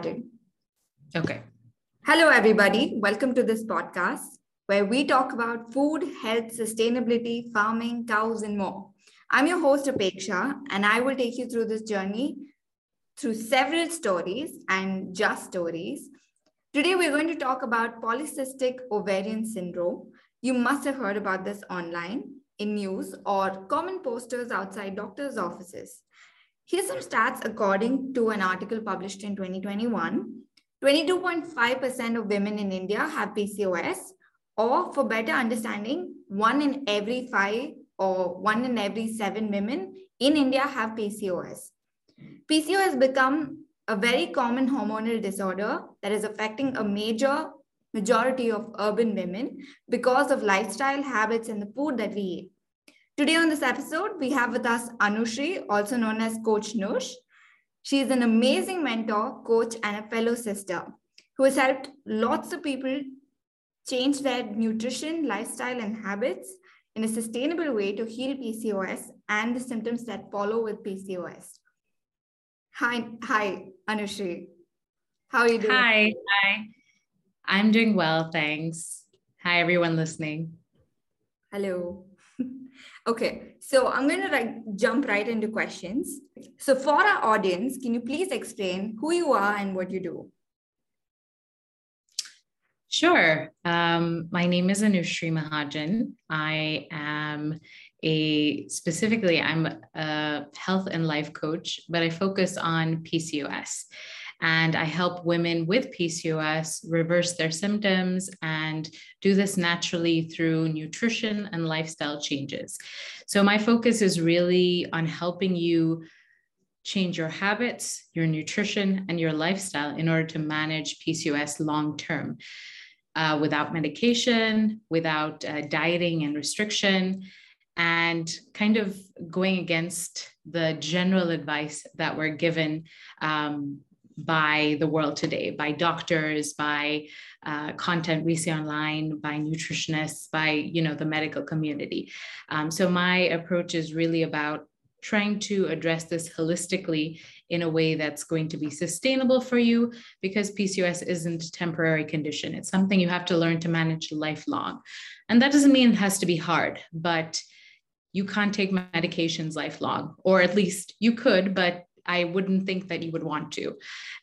Okay. Hello, everybody. Welcome to this podcast where we talk about food, health, sustainability, farming, cows, and more. I'm your host, Apeksha, and I will take you through this journey through several stories and just stories. Today, we're going to talk about polycystic ovarian syndrome. You must have heard about this online, in news, or common posters outside doctors' offices. Here's some stats according to an article published in 2021. 22.5% of women in India have PCOS, or for better understanding, one in every five or one in every seven women in India have PCOS. PCOS has become a very common hormonal disorder that is affecting a major majority of urban women because of lifestyle habits and the food that we eat. Today on this episode, we have with us Anushree, also known as Coach Nush. She is an amazing mentor, coach, and a fellow sister who has helped lots of people change their nutrition, lifestyle, and habits in a sustainable way to heal PCOS and the symptoms that follow with PCOS. Hi, hi, Anushree. How are you doing? Hi, hi. I'm doing well, thanks. Hi, everyone listening. Hello. Okay, so I'm going to like jump right into questions. So, for our audience, can you please explain who you are and what you do? Sure. Um, my name is Anushree Mahajan. I am a specifically, I'm a health and life coach, but I focus on PCOS. And I help women with PCOS reverse their symptoms and do this naturally through nutrition and lifestyle changes. So, my focus is really on helping you change your habits, your nutrition, and your lifestyle in order to manage PCOS long term uh, without medication, without uh, dieting and restriction, and kind of going against the general advice that we're given um, by the world today, by doctors, by uh, content we see online, by nutritionists, by you know the medical community. Um, so my approach is really about trying to address this holistically in a way that's going to be sustainable for you because PCOS isn't a temporary condition. It's something you have to learn to manage lifelong. And that doesn't mean it has to be hard, but you can't take medications lifelong, or at least you could, but I wouldn't think that you would want to.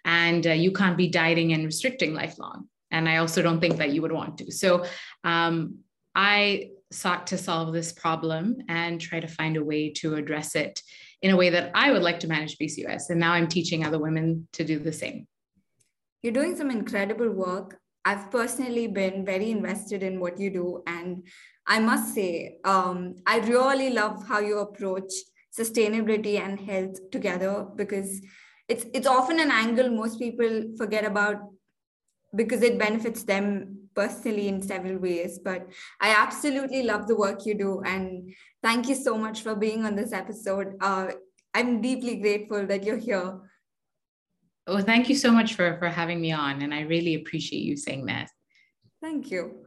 And uh, you can't be dieting and restricting lifelong. And I also don't think that you would want to. So um, I sought to solve this problem and try to find a way to address it in a way that I would like to manage PCOS. And now I'm teaching other women to do the same. You're doing some incredible work. I've personally been very invested in what you do. And I must say, um, I really love how you approach sustainability and health together because it's it's often an angle most people forget about because it benefits them personally in several ways. But I absolutely love the work you do. And thank you so much for being on this episode. Uh, I'm deeply grateful that you're here. Well, thank you so much for, for having me on. And I really appreciate you saying that. Thank you.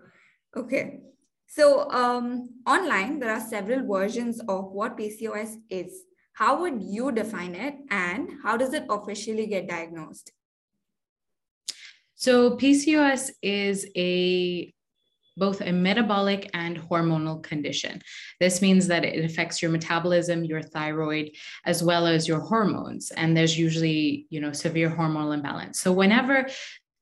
Okay. So, um, online, there are several versions of what PCOS is. How would you define it, and how does it officially get diagnosed? So PCOS is a both a metabolic and hormonal condition. This means that it affects your metabolism, your thyroid, as well as your hormones. And there's usually, you know, severe hormonal imbalance. So whenever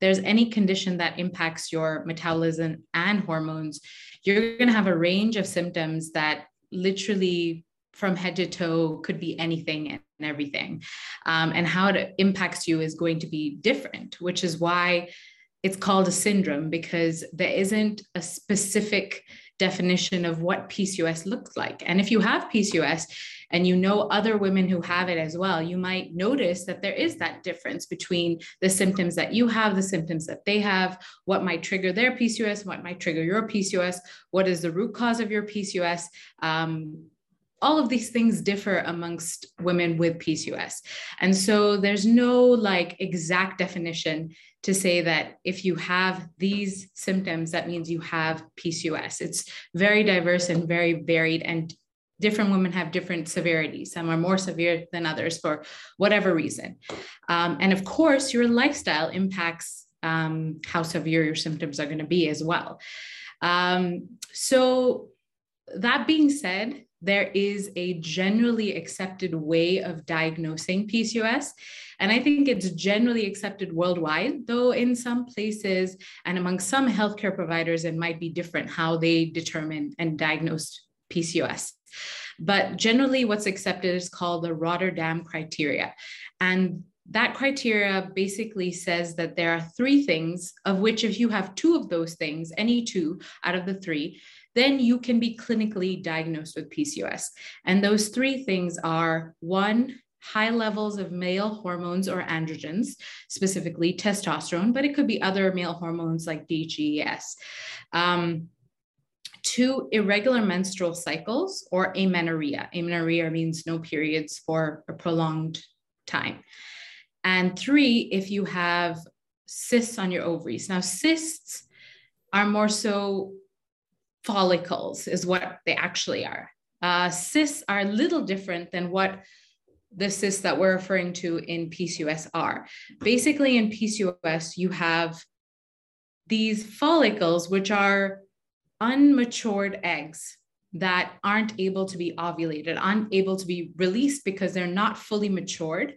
there's any condition that impacts your metabolism and hormones, you're going to have a range of symptoms that literally from head to toe could be anything and everything. Um, and how it impacts you is going to be different, which is why it's called a syndrome because there isn't a specific definition of what PCOS looks like. And if you have PCOS and you know other women who have it as well, you might notice that there is that difference between the symptoms that you have, the symptoms that they have, what might trigger their PCOS, what might trigger your PCOS, what is the root cause of your PCOS. Um, all of these things differ amongst women with PCOS. And so there's no like exact definition to say that if you have these symptoms, that means you have PCOS. It's very diverse and very varied. And different women have different severities. Some are more severe than others for whatever reason. Um, and of course, your lifestyle impacts um, how severe your symptoms are going to be as well. Um, so, that being said, there is a generally accepted way of diagnosing PCOS. And I think it's generally accepted worldwide, though in some places and among some healthcare providers, it might be different how they determine and diagnose PCOS. But generally, what's accepted is called the Rotterdam criteria. And that criteria basically says that there are three things, of which, if you have two of those things, any two out of the three, then you can be clinically diagnosed with PCOS. And those three things are one, high levels of male hormones or androgens, specifically testosterone, but it could be other male hormones like DHEAS. Um, two, irregular menstrual cycles or amenorrhea. Amenorrhea means no periods for a prolonged time. And three, if you have cysts on your ovaries. Now, cysts are more so follicles, is what they actually are. Uh, cysts are a little different than what the cysts that we're referring to in PCOS are. Basically, in PCOS, you have these follicles, which are unmatured eggs that aren't able to be ovulated, unable to be released because they're not fully matured.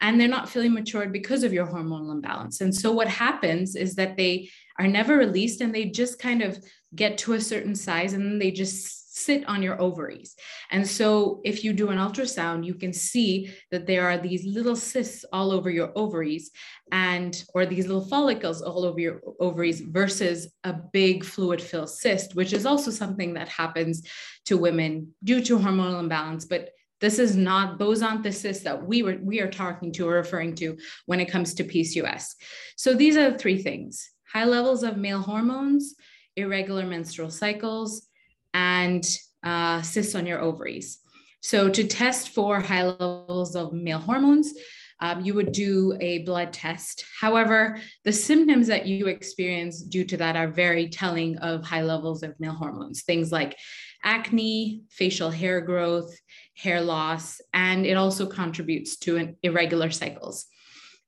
And they're not fully matured because of your hormonal imbalance. And so what happens is that they are never released and they just kind of get to a certain size and they just sit on your ovaries. And so if you do an ultrasound, you can see that there are these little cysts all over your ovaries and or these little follicles all over your ovaries versus a big fluid filled cyst, which is also something that happens to women due to hormonal imbalance, but this is not those aren't the cysts that we were we are talking to or referring to when it comes to PCOS. So these are the three things: high levels of male hormones, irregular menstrual cycles, and uh, cysts on your ovaries. So to test for high levels of male hormones, um, you would do a blood test. However, the symptoms that you experience due to that are very telling of high levels of male hormones, things like acne, facial hair growth, hair loss, and it also contributes to irregular cycles.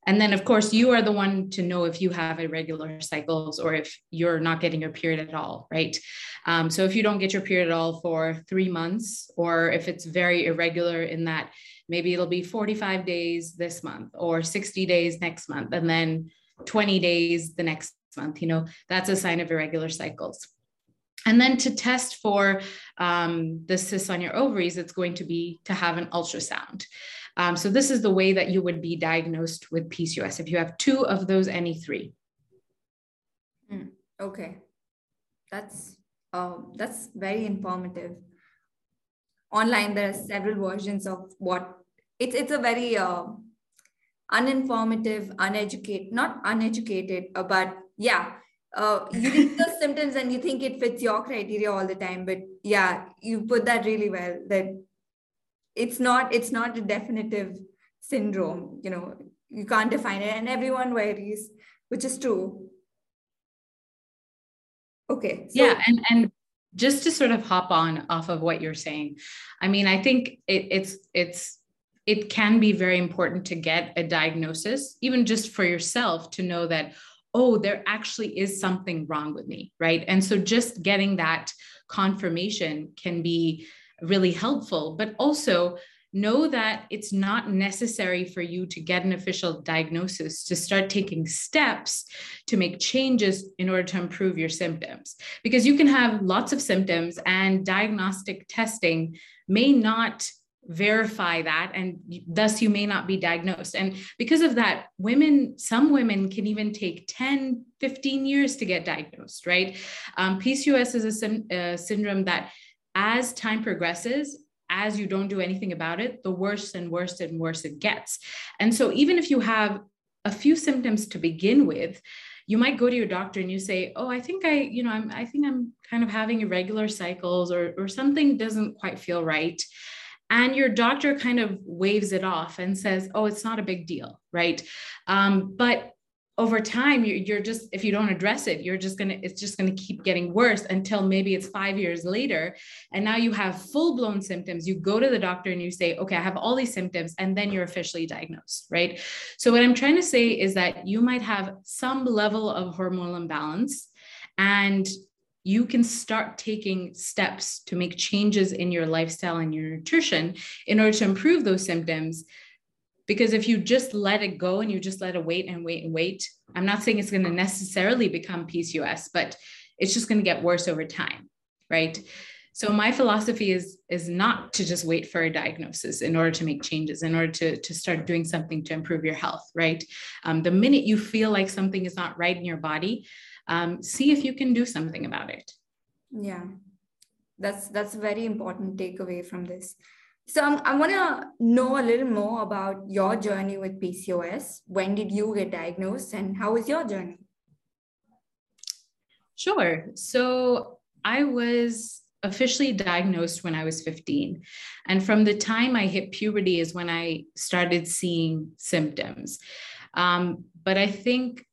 And then, of course, you are the one to know if you have irregular cycles or if you're not getting your period at all, right? Um, so, if you don't get your period at all for three months, or if it's very irregular in that maybe it'll be 45 days this month or 60 days next month, and then 20 days the next month, you know, that's a sign of irregular cycles. And then to test for um, the cysts on your ovaries, it's going to be to have an ultrasound. Um, so this is the way that you would be diagnosed with PCOS if you have two of those, any three. Mm, okay, that's um, that's very informative. Online, there are several versions of what it's. It's a very uh, uninformative, uneducated, not uneducated, uh, but yeah, uh, you read the symptoms and you think it fits your criteria all the time. But yeah, you put that really well. That it's not it's not a definitive syndrome you know you can't define it. And everyone varies which is true. Okay so- yeah and and just to sort of hop on off of what you're saying i mean i think it, it's it's it can be very important to get a diagnosis even just for yourself to know that oh there actually is something wrong with me right? And so just getting that confirmation can be really helpful, but also know that it's not necessary for you to get an official diagnosis to start taking steps to make changes in order to improve your symptoms. Because you can have lots of symptoms, and diagnostic testing may not verify that and thus you may not be diagnosed and because of that women some women can even take 10 15 years to get diagnosed right um, pcos is a, a syndrome that as time progresses, as you don't do anything about it, the worse and worse and worse it gets. And so, even if you have a few symptoms to begin with, you might go to your doctor and you say, "Oh, I think I, you know, I'm, I think I'm kind of having irregular cycles, or or something doesn't quite feel right." And your doctor kind of waves it off and says, "Oh, it's not a big deal, right?" Um, but over time you're, just if you don't address it you're just gonna it's just gonna keep getting worse until maybe it's five years later. And now you have full-blown symptoms. You go to the doctor and you say okay i have all these symptoms and then you're officially diagnosed right? So what i'm trying to say is that you might have some level of hormonal imbalance and you can start taking steps to make changes in your lifestyle and your nutrition in order to improve those symptoms because if you just let it go and you just let it wait and wait and wait, I'm not saying it's going to necessarily become PCOS, but it's just going to get worse over time, right? So my philosophy is is not to just wait for a diagnosis in order to make changes, in order to, to start doing something to improve your health, right? Um, the minute you feel like something is not right in your body, um, see if you can do something about it. Yeah, that's that's a very important takeaway from this. So I'm, I want to know a little more about your journey with PCOS. When did you get diagnosed and how was your journey? Sure. So I was officially diagnosed when I was 15. And from the time I hit puberty is when I started seeing symptoms. Um, but I think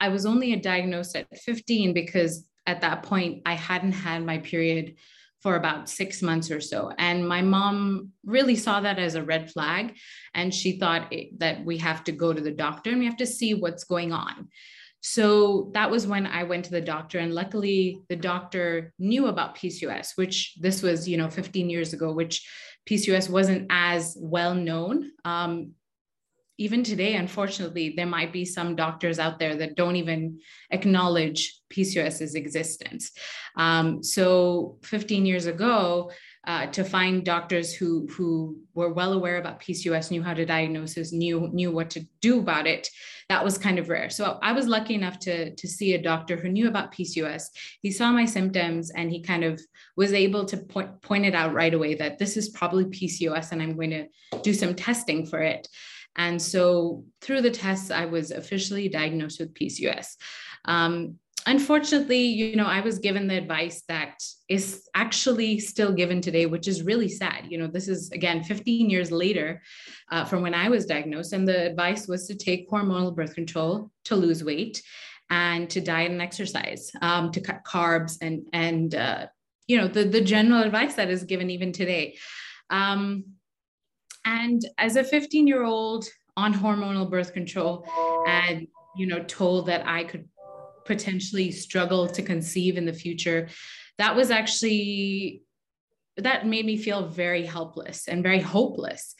I was only diagnosed at 15 because at that point I hadn't had my period for about six months or so. And my mom really saw that as a red flag. And she thought it, that we have to go to the doctor and we have to see what's going on. So that was when I went to the doctor. And luckily, the doctor knew about PCOS, which this was, you know, 15 years ago, which PCOS wasn't as well known. Um, even today, unfortunately, there might be some doctors out there that don't even acknowledge PCOS's existence. Um, so 15 years ago, uh, to find doctors who who were well aware about PCOS, knew how to diagnose it, knew knew what to do about it, that was kind of rare. So I was lucky enough to to see a doctor who knew about PCOS. He saw my symptoms and he kind of was able to point point it out right away that this is probably PCOS, and I'm going to do some testing for it. And so through the tests, I was officially diagnosed with PCOS. Um, unfortunately, you know, I was given the advice that is actually still given today, which is really sad. You know, this is again 15 years later uh, from when I was diagnosed, and the advice was to take hormonal birth control to lose weight and to diet and exercise, um, to cut carbs and and uh, you know the the general advice that is given even today. Um, and as a 15 year old on hormonal birth control and, you know, told that I could potentially struggle to conceive in the future, that was actually that made me feel very helpless and very hopeless.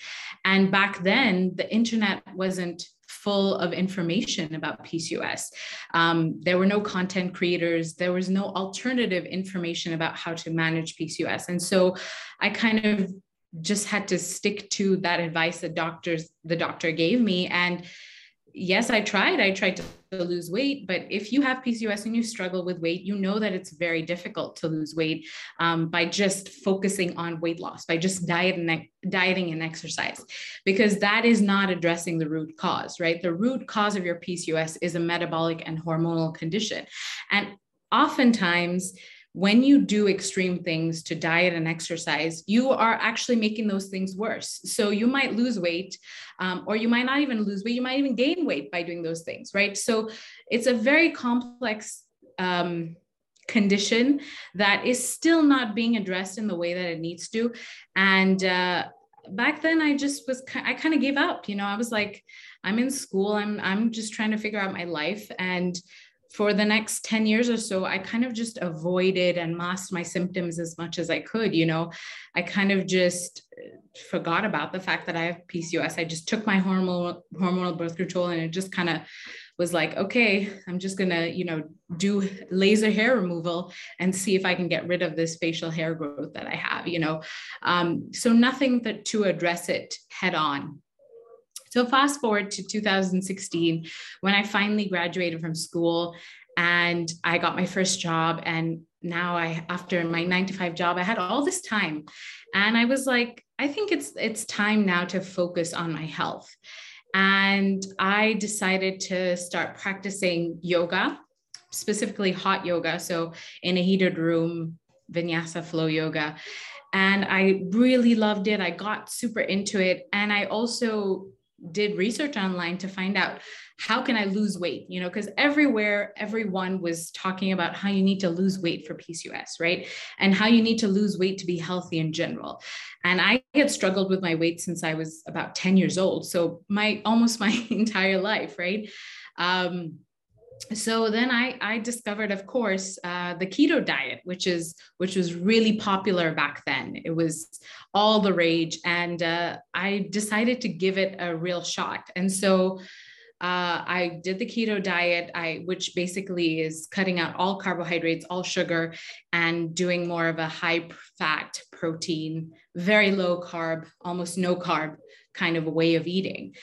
And back then, the internet wasn't full of information about PCOS. Um, there were no content creators, there was no alternative information about how to manage PCOS. And so I kind of just had to stick to that advice that doctors the doctor gave me. And yes i tried. I tried to lose weight but if you have pcos and you struggle with weight you know that it's very difficult to lose weight um, by just focusing on weight loss by just diet and dieting and exercise because that is not addressing the root cause right? The root cause of your pcos is a metabolic and hormonal condition. And oftentimes when you do extreme things to diet and exercise, you are actually making those things worse. So you might lose weight, um, or you might not even lose weight, you might even gain weight by doing those things, right? So it's a very complex um, condition that is still not being addressed in the way that it needs to. And uh, back then, I just was, I kind of gave up. You know, I was like, I'm in school, I'm, I'm just trying to figure out my life. And for the next 10 years or so, I kind of just avoided and masked my symptoms as much as I could. You know, I kind of just uh, forgot about the fact that I have PCOS. I just took my hormonal hormonal birth control and it just kind of was like, okay, I'm just gonna, you know, do laser hair removal and see if I can get rid of this facial hair growth that I have, you know. Um, so nothing that to address it head on. So fast forward to 2016 when I finally graduated from school and I got my first job and now I after my 9 to 5 job I had all this time and I was like I think it's it's time now to focus on my health. And I decided to start practicing yoga, specifically hot yoga, so in a heated room, vinyasa flow yoga. And I really loved it. I got super into it and I also did research online to find out how can I lose weight? You know, because everywhere, everyone was talking about how you need to lose weight for PCOS, right? And how you need to lose weight to be healthy in general. And I had struggled with my weight since I was about 10 years old. So my almost my entire life, right? Um, so then I, I discovered, of course, uh, the keto diet, which is which was really popular back then. It was all the rage, and uh, I decided to give it a real shot. And so uh, I did the keto diet, I which basically is cutting out all carbohydrates, all sugar, and doing more of a high fat, protein, very low carb, almost no carb kind of way of eating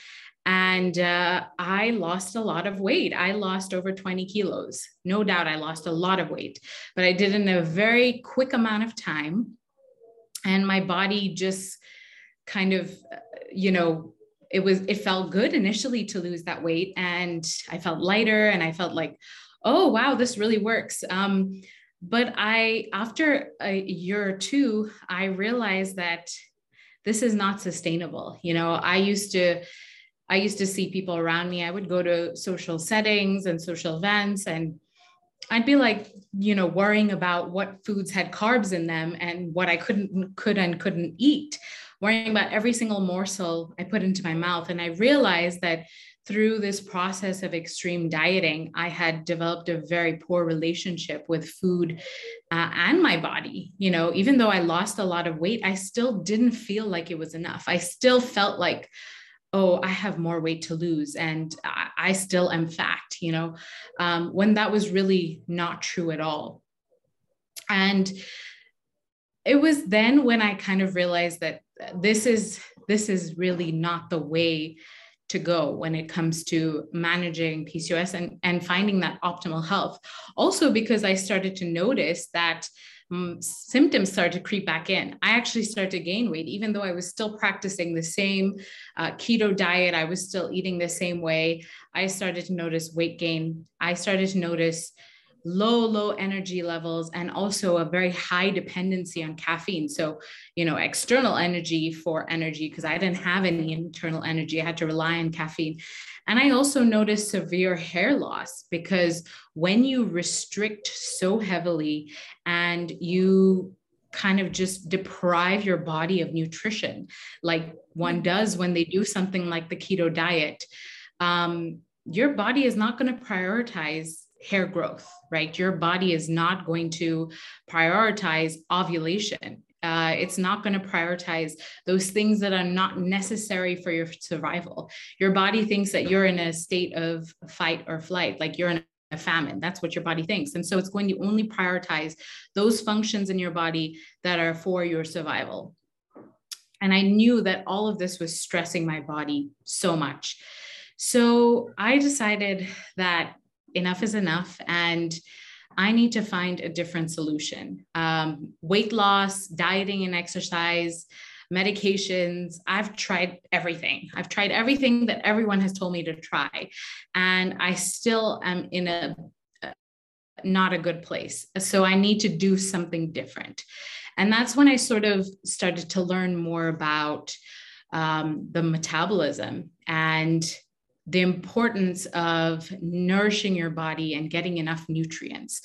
and uh, I lost a lot of weight. I lost over 20 kilos. No doubt I lost a lot of weight, but I did in a very quick amount of time. And my body just kind of, you know, it was, it felt good initially to lose that weight. And I felt lighter and I felt like, oh, wow, this really works. Um, but I, after a year or two, I realized that this is not sustainable. You know, I used to, I used to see people around me. I would go to social settings and social events and I'd be like, you know, worrying about what foods had carbs in them and what I couldn't could and couldn't eat, worrying about every single morsel I put into my mouth. And I realized that through this process of extreme dieting, I had developed a very poor relationship with food uh, and my body. You know, even though I lost a lot of weight, I still didn't feel like it was enough. I still felt like oh, I have more weight to lose and I, still am fat, you know, um, when that was really not true at all. And it was then when I kind of realized that this is this is really not the way to go when it comes to managing PCOS and, and finding that optimal health. Also, because I started to notice that um, symptoms started to creep back in. I actually started to gain weight, even though I was still practicing the same uh, keto diet. I was still eating the same way. I started to notice weight gain. I started to notice low low energy levels and also a very high dependency on caffeine. So you know external energy for energy because i didn't have any internal energy i had to rely on caffeine. And I also noticed severe hair loss because when you restrict so heavily and you kind of just deprive your body of nutrition, like one does when they do something like the keto diet, um, your body is not going to prioritize hair growth, right? Your body is not going to prioritize ovulation uh, it's not going to prioritize those things that are not necessary for your survival. Your body thinks that you're in a state of fight or flight, like you're in a famine. That's what your body thinks. And so it's going to only prioritize those functions in your body that are for your survival. And I knew that all of this was stressing my body so much. So I decided that enough is enough. And I need to find a different solution. Um, weight loss, dieting and exercise, medications. I've tried everything. I've tried everything that everyone has told me to try. And I still am in a not a good place. So I need to do something different. And that's when I sort of started to learn more about um, the metabolism and the importance of nourishing your body and getting enough nutrients.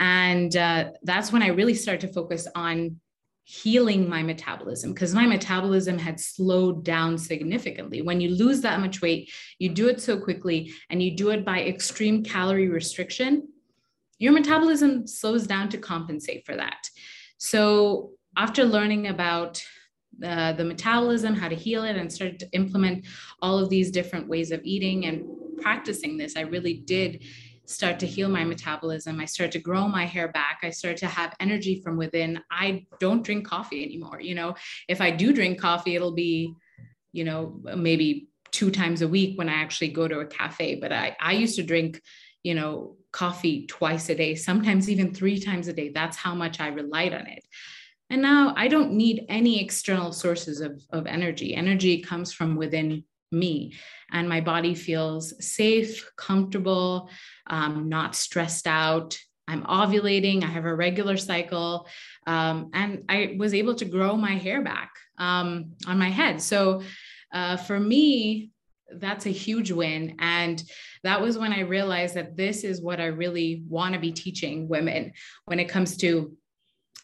And uh, that's when I really started to focus on healing my metabolism because my metabolism had slowed down significantly. When you lose that much weight, you do it so quickly and you do it by extreme calorie restriction, your metabolism slows down to compensate for that. So, after learning about uh, the metabolism, how to heal it, and started to implement all of these different ways of eating and practicing this, I really did start to heal my metabolism. I started to grow my hair back. I started to have energy from within. I don't drink coffee anymore. You know, if I do drink coffee, it'll be, you know, maybe two times a week when I actually go to a cafe. But I, I used to drink, you know, coffee twice a day, sometimes even three times a day. That's how much I relied on it. And now I don't need any external sources of, of energy. Energy comes from within me, and my body feels safe, comfortable, um, not stressed out. I'm ovulating, I have a regular cycle, um, and I was able to grow my hair back um, on my head. So uh, for me, that's a huge win. And that was when I realized that this is what I really want to be teaching women when it comes to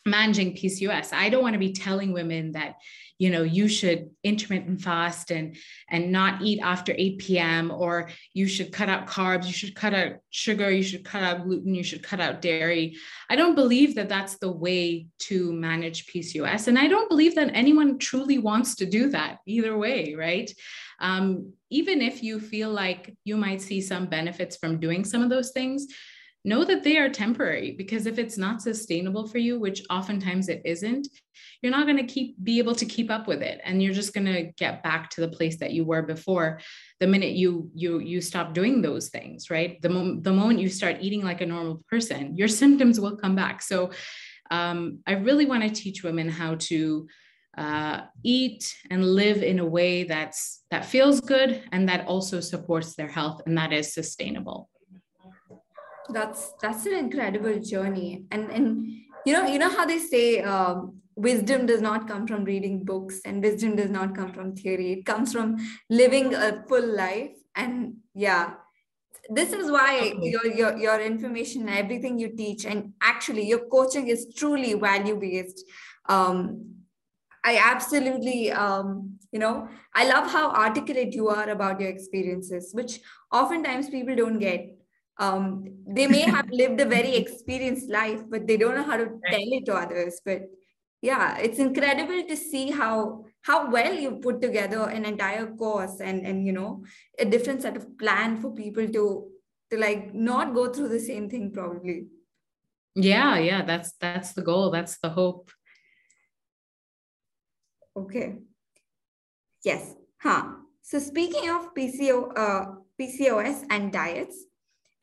managing PCOS. I don't want to be telling women that, you know, you should intermittent fast and and not eat after 8 p.m. or you should cut out carbs, you should cut out sugar, you should cut out gluten, you should cut out dairy. I don't believe that that's the way to manage PCOS. And I don't believe that anyone truly wants to do that either way, right? Um, even if you feel like you might see some benefits from doing some of those things, know that they are temporary because if it's not sustainable for you which oftentimes it isn't you're not going to keep be able to keep up with it and you're just going to get back to the place that you were before the minute you you you stop doing those things right? The, moment the moment you start eating like a normal person your symptoms will come back. So um, i really want to teach women how to uh, eat and live in a way that's that feels good and that also supports their health and that is sustainable that's that's an incredible journey. And and you know you know how they say um, wisdom does not come from reading books and wisdom does not come from theory. It comes from living a full life. And yeah this is why okay. your, your your information everything you teach and actually your coaching is truly value based um, i absolutely um, you know i love how articulate you are about your experiences which oftentimes people don't get um, they may have lived a very experienced life but they don't know how to tell it to others. But yeah it's incredible to see how how well you put together an entire course and and you know a different set of plan for people to to like not go through the same thing probably. Yeah yeah that's that's the goal that's the hope. Okay. Yes huh. So speaking of pco uh pcos and diets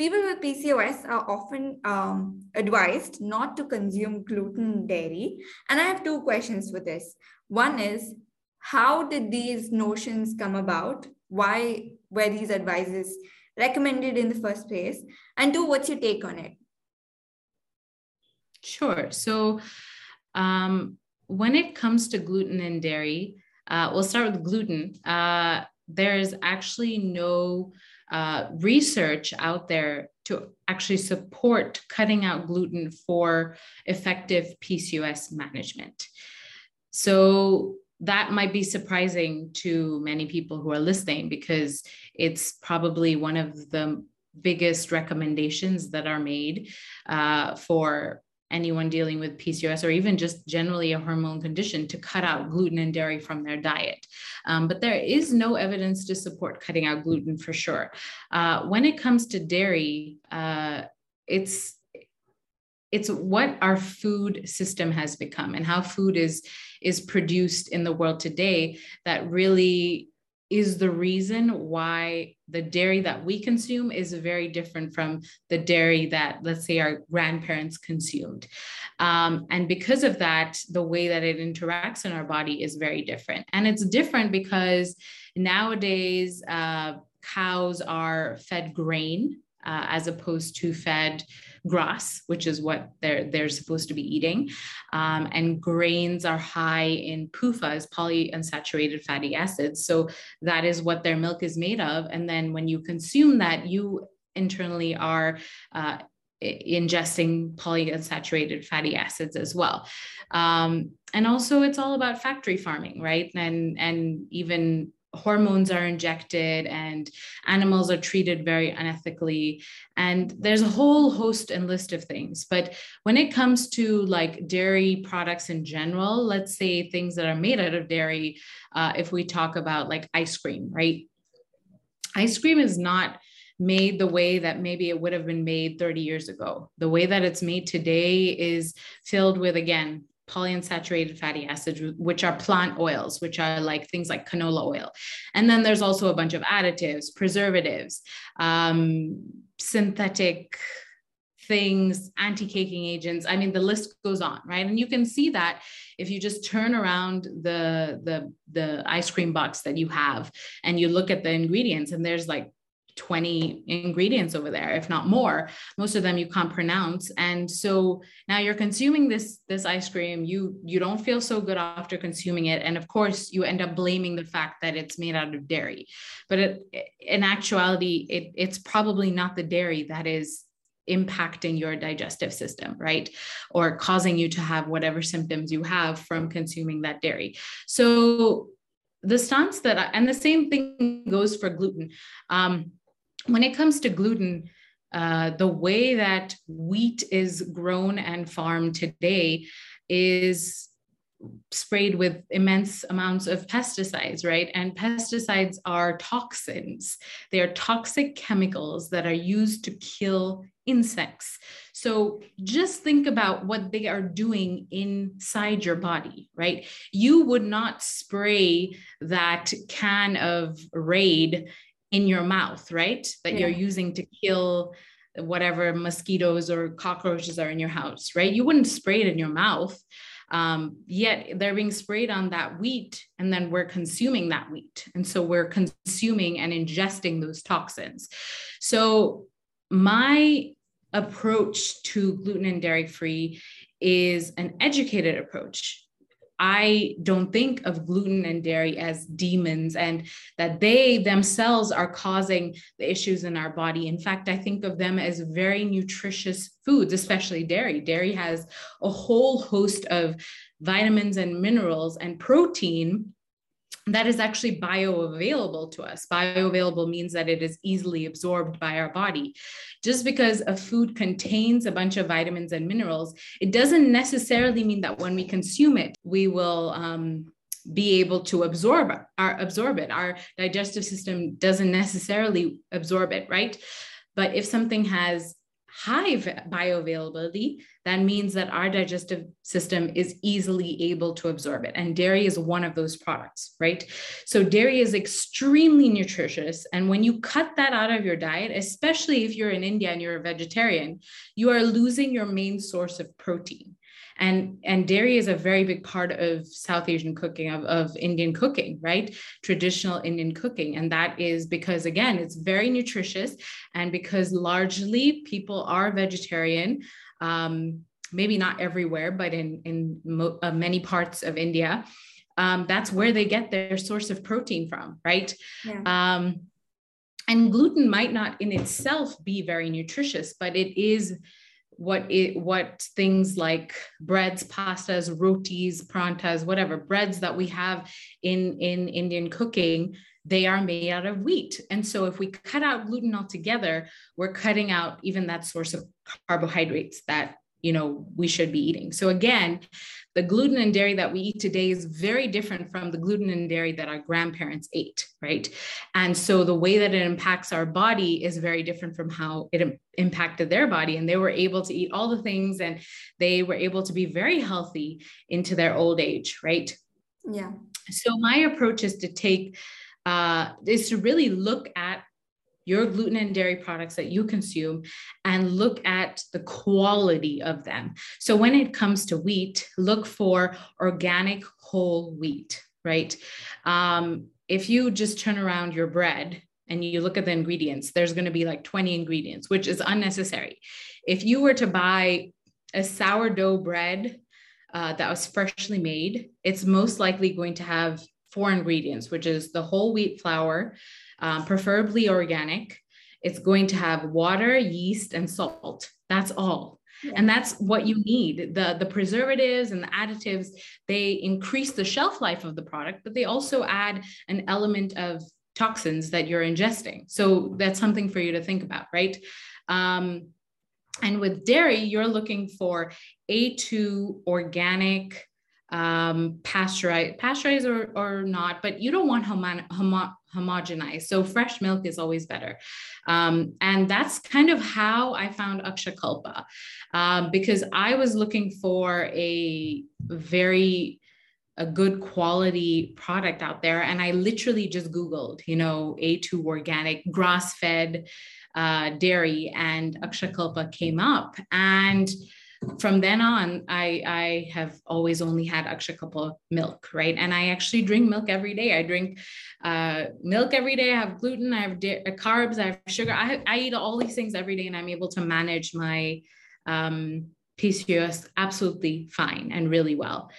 People with PCOS are often um, advised not to consume gluten dairy. And I have two questions for this. One is, how did these notions come about? Why were these advices recommended in the first place? And two, what's your take on it? Sure. So um, when it comes to gluten and dairy, uh, we'll start with gluten. Uh, there's actually no uh, research out there to actually support cutting out gluten for effective PCOS management. So that might be surprising to many people who are listening because it's probably one of the biggest recommendations that are made uh, for anyone dealing with PCOS or even just generally a hormone condition to cut out gluten and dairy from their diet. Um, but there is no evidence to support cutting out gluten for sure. Uh, when it comes to dairy, uh, it's it's what our food system has become and how food is is produced in the world today that really is the reason why the dairy that we consume is very different from the dairy that, let's say, our grandparents consumed. Um, and because of that, the way that it interacts in our body is very different. And it's different because nowadays, uh, cows are fed grain uh, as opposed to fed grass, which is what they're they're supposed to be eating. Um, and grains are high in PUFAs, polyunsaturated fatty acids. So that is what their milk is made of. And then when you consume that, you internally are uh, ingesting polyunsaturated fatty acids as well. Um, and also it's all about factory farming, right? And and even hormones are injected and animals are treated very unethically. And there's a whole host and list of things. But when it comes to like dairy products in general let's say things that are made out of dairy uh, if we talk about like ice cream right? Ice cream is not made the way that maybe it would have been made 30 years ago. The way that it's made today is filled with, again, polyunsaturated fatty acids, which are plant oils, which are like things like canola oil. And then there's also a bunch of additives, preservatives, um, synthetic things, anti caking agents. I mean, the list goes on, right? And you can see that if you just turn around the, the, the ice cream box that you have and you look at the ingredients, and there's like 20 ingredients over there if not more most of them you can't pronounce and so now you're consuming this this ice cream you you don't feel so good after consuming it and of course you end up blaming the fact that it's made out of dairy but it, in actuality it, it's probably not the dairy that is impacting your digestive system, right? Or causing you to have whatever symptoms you have from consuming that dairy. So the stance that, I, and the same thing goes for gluten. Um, when it comes to gluten, uh, the way that wheat is grown and farmed today is sprayed with immense amounts of pesticides, right? And pesticides are toxins. They are toxic chemicals that are used to kill insects. So just think about what they are doing inside your body, right? You would not spray that can of Raid in your mouth, right? That yeah. you're using to kill whatever mosquitoes or cockroaches are in your house, right? You wouldn't spray it in your mouth. Um, yet they're being sprayed on that wheat, and then we're consuming that wheat. And so we're consuming and ingesting those toxins. So, my approach to gluten and dairy free is an educated approach. I don't think of gluten and dairy as demons and that they themselves are causing the issues in our body. In fact, I think of them as very nutritious foods, especially dairy. Dairy has a whole host of vitamins and minerals and protein that is actually bioavailable to us. Bioavailable means that it is easily absorbed by our body. Just because a food contains a bunch of vitamins and minerals, it doesn't necessarily mean that when we consume it, we will um, be able to absorb our absorb it. Our digestive system doesn't necessarily absorb it, right? But if something has high bioavailability, that means that our digestive system is easily able to absorb it. And dairy is one of those products, right? So, dairy is extremely nutritious. And when you cut that out of your diet, especially if you're in India and you're a vegetarian, you are losing your main source of protein and and dairy is a very big part of south asian cooking of, of indian cooking right? Traditional indian cooking. And that is because again it's very nutritious. And because largely people are vegetarian um, maybe not everywhere but in in mo- uh, many parts of india um, that's where they get their source of protein from right? Yeah. um, and gluten might not in itself be very nutritious but it is what it what things like breads pastas rotis prantas whatever breads that we have in in indian cooking they are made out of wheat. And so if we cut out gluten altogether we're cutting out even that source of carbohydrates that you know we should be eating. So again the gluten and dairy that we eat today is very different from the gluten and dairy that our grandparents ate right? And so the way that it impacts our body is very different from how it impacted their body. And they were able to eat all the things and they were able to be very healthy into their old age right? Yeah. So my approach is to take uh, is to really look at your gluten and dairy products that you consume and look at the quality of them. So when it comes to wheat, look for organic whole wheat, right? Um, if you just turn around your bread and you look at the ingredients, there's going to be like 20 ingredients, which is unnecessary. If you were to buy a sourdough bread uh, that was freshly made, it's most likely going to have four ingredients, which is the whole wheat flour, um, preferably organic. It's going to have water, yeast, and salt. That's all. Yeah. And that's what you need. The, the preservatives and the additives, they increase the shelf life of the product, but they also add an element of toxins that you're ingesting. So that's something for you to think about, right? Um, and with dairy, you're looking for A2 organic, um, pasteurized, pasteurized or, or not, but you don't want homo, homo, homogenized. So fresh milk is always better. Um, and that's kind of how I found Akshayakalpa um, because I was looking for a very a good quality product out there. And I literally just Googled, you know, A2 organic, grass fed uh, dairy, and Akshayakalpa came up. And from then on, I I have always only had Akshayakalpa milk, right? And I actually drink milk every day. I drink uh, milk every day. I have gluten, I have di- uh, carbs, I have sugar. I, I eat all these things every day, and I'm able to manage my um, PCOS absolutely fine and really well.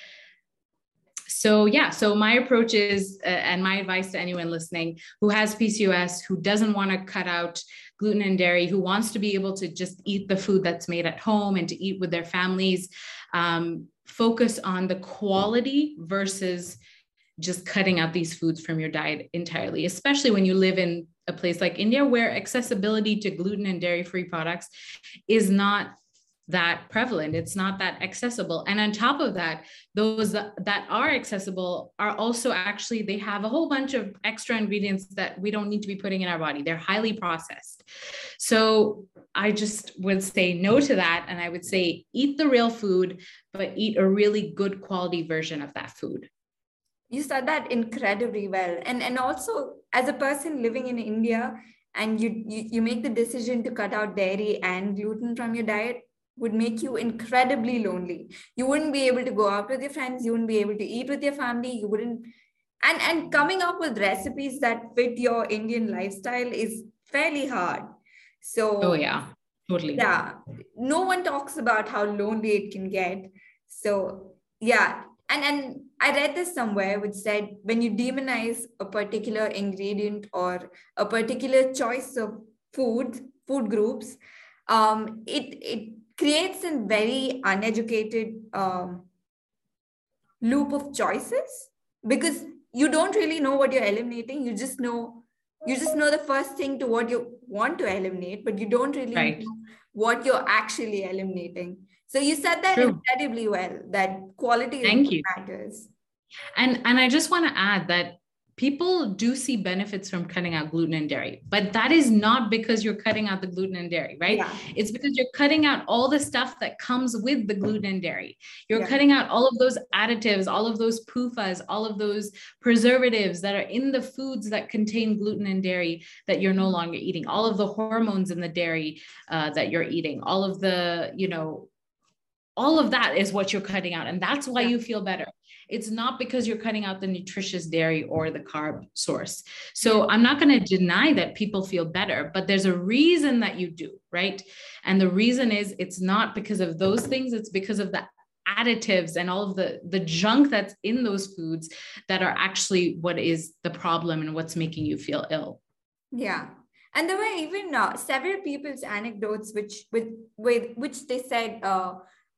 So yeah, so my approach is, uh, and my advice to anyone listening who has PCOS, who doesn't want to cut out gluten and dairy, who wants to be able to just eat the food that's made at home and to eat with their families, um, focus on the quality versus just cutting out these foods from your diet entirely, especially when you live in a place like India where accessibility to gluten and dairy free products is not that prevalent. It's not that accessible. And on top of that those that, are accessible are also actually they have a whole bunch of extra ingredients that we don't need to be putting in our body. They're highly processed. So i just would say no to that. And i would say eat the real food but eat a really good quality version of that food. You said that incredibly well. And and also as a person living in india and you, you you make the decision to cut out dairy and gluten from your diet would make you incredibly lonely. You wouldn't be able to go out with your friends. You wouldn't be able to eat with your family. You wouldn't, and and coming up with recipes that fit your Indian lifestyle is fairly hard. So oh yeah, totally. Yeah, no one talks about how lonely it can get. So yeah, and and I read this somewhere which said when you demonize a particular ingredient or a particular choice of food food groups, um, it it creates a very uneducated um, loop of choices because you don't really know what you're eliminating you just know you just know the first thing to what you want to eliminate but you don't really right. know what you're actually eliminating so you said that True. incredibly well that quality Thank you. matters and and i just want to add that people do see benefits from cutting out gluten and dairy, but that is not because you're cutting out the gluten and dairy, right? Yeah. It's because you're cutting out all the stuff that comes with the gluten and dairy. You're yeah. cutting out all of those additives, all of those PUFAs, all of those preservatives that are in the foods that contain gluten and dairy that you're no longer eating, all of the hormones in the dairy uh, that you're eating, all of the, you know, all of that is what you're cutting out. And that's why yeah. you feel better it's not because you're cutting out the nutritious dairy or the carb source. So I'm not going to deny that people feel better, but there's a reason that you do, right? And the reason is it's not because of those things, it's because of the additives and all of the the junk that's in those foods that are actually what is the problem and what's making you feel ill yeah and there were even uh, several people's anecdotes which with with which they said uh,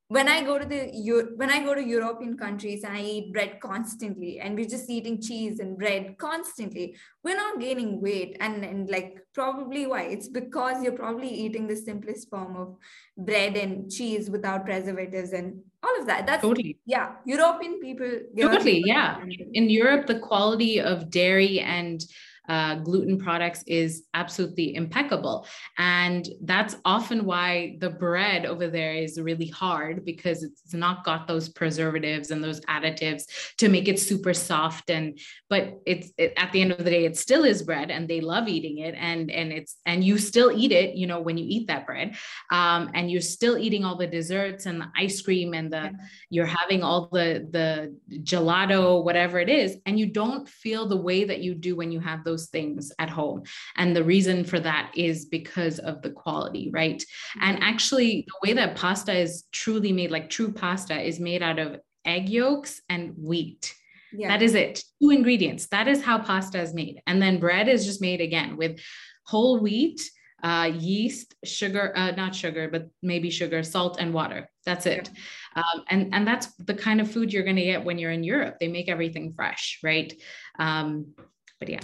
when I go to the when I go to European countries and I eat bread constantly, and we're just eating cheese and bread constantly, we're not gaining weight. And, and like probably why? It's because you're probably eating the simplest form of bread and cheese without preservatives and all of that. That's totally yeah. European people totally yeah. In Europe, the quality of dairy and uh, gluten products is absolutely impeccable. And that's often why the bread over there is really hard because it's not got those preservatives and those additives to make it super soft. And but it's it, at the end of the day, it still is bread, and they love eating it. And and it's and you still eat it, you know, when you eat that bread, um, and you're still eating all the desserts and the ice cream and the you're having all the the gelato, whatever it is, and you don't feel the way that you do when you have those those things at home. And the reason for that is because of the quality, right? And mm-hmm. actually, the way that pasta is truly made, like true pasta, is made out of egg yolks and wheat. Yeah. That is it. Two ingredients. That is how pasta is made. And then bread is just made again with whole wheat, uh, yeast, sugar, uh, not sugar, but maybe sugar, salt, and water. That's it. Yeah. Um, and, and that's the kind of food you're going to get when you're in Europe. They make everything fresh, right? Um, but yeah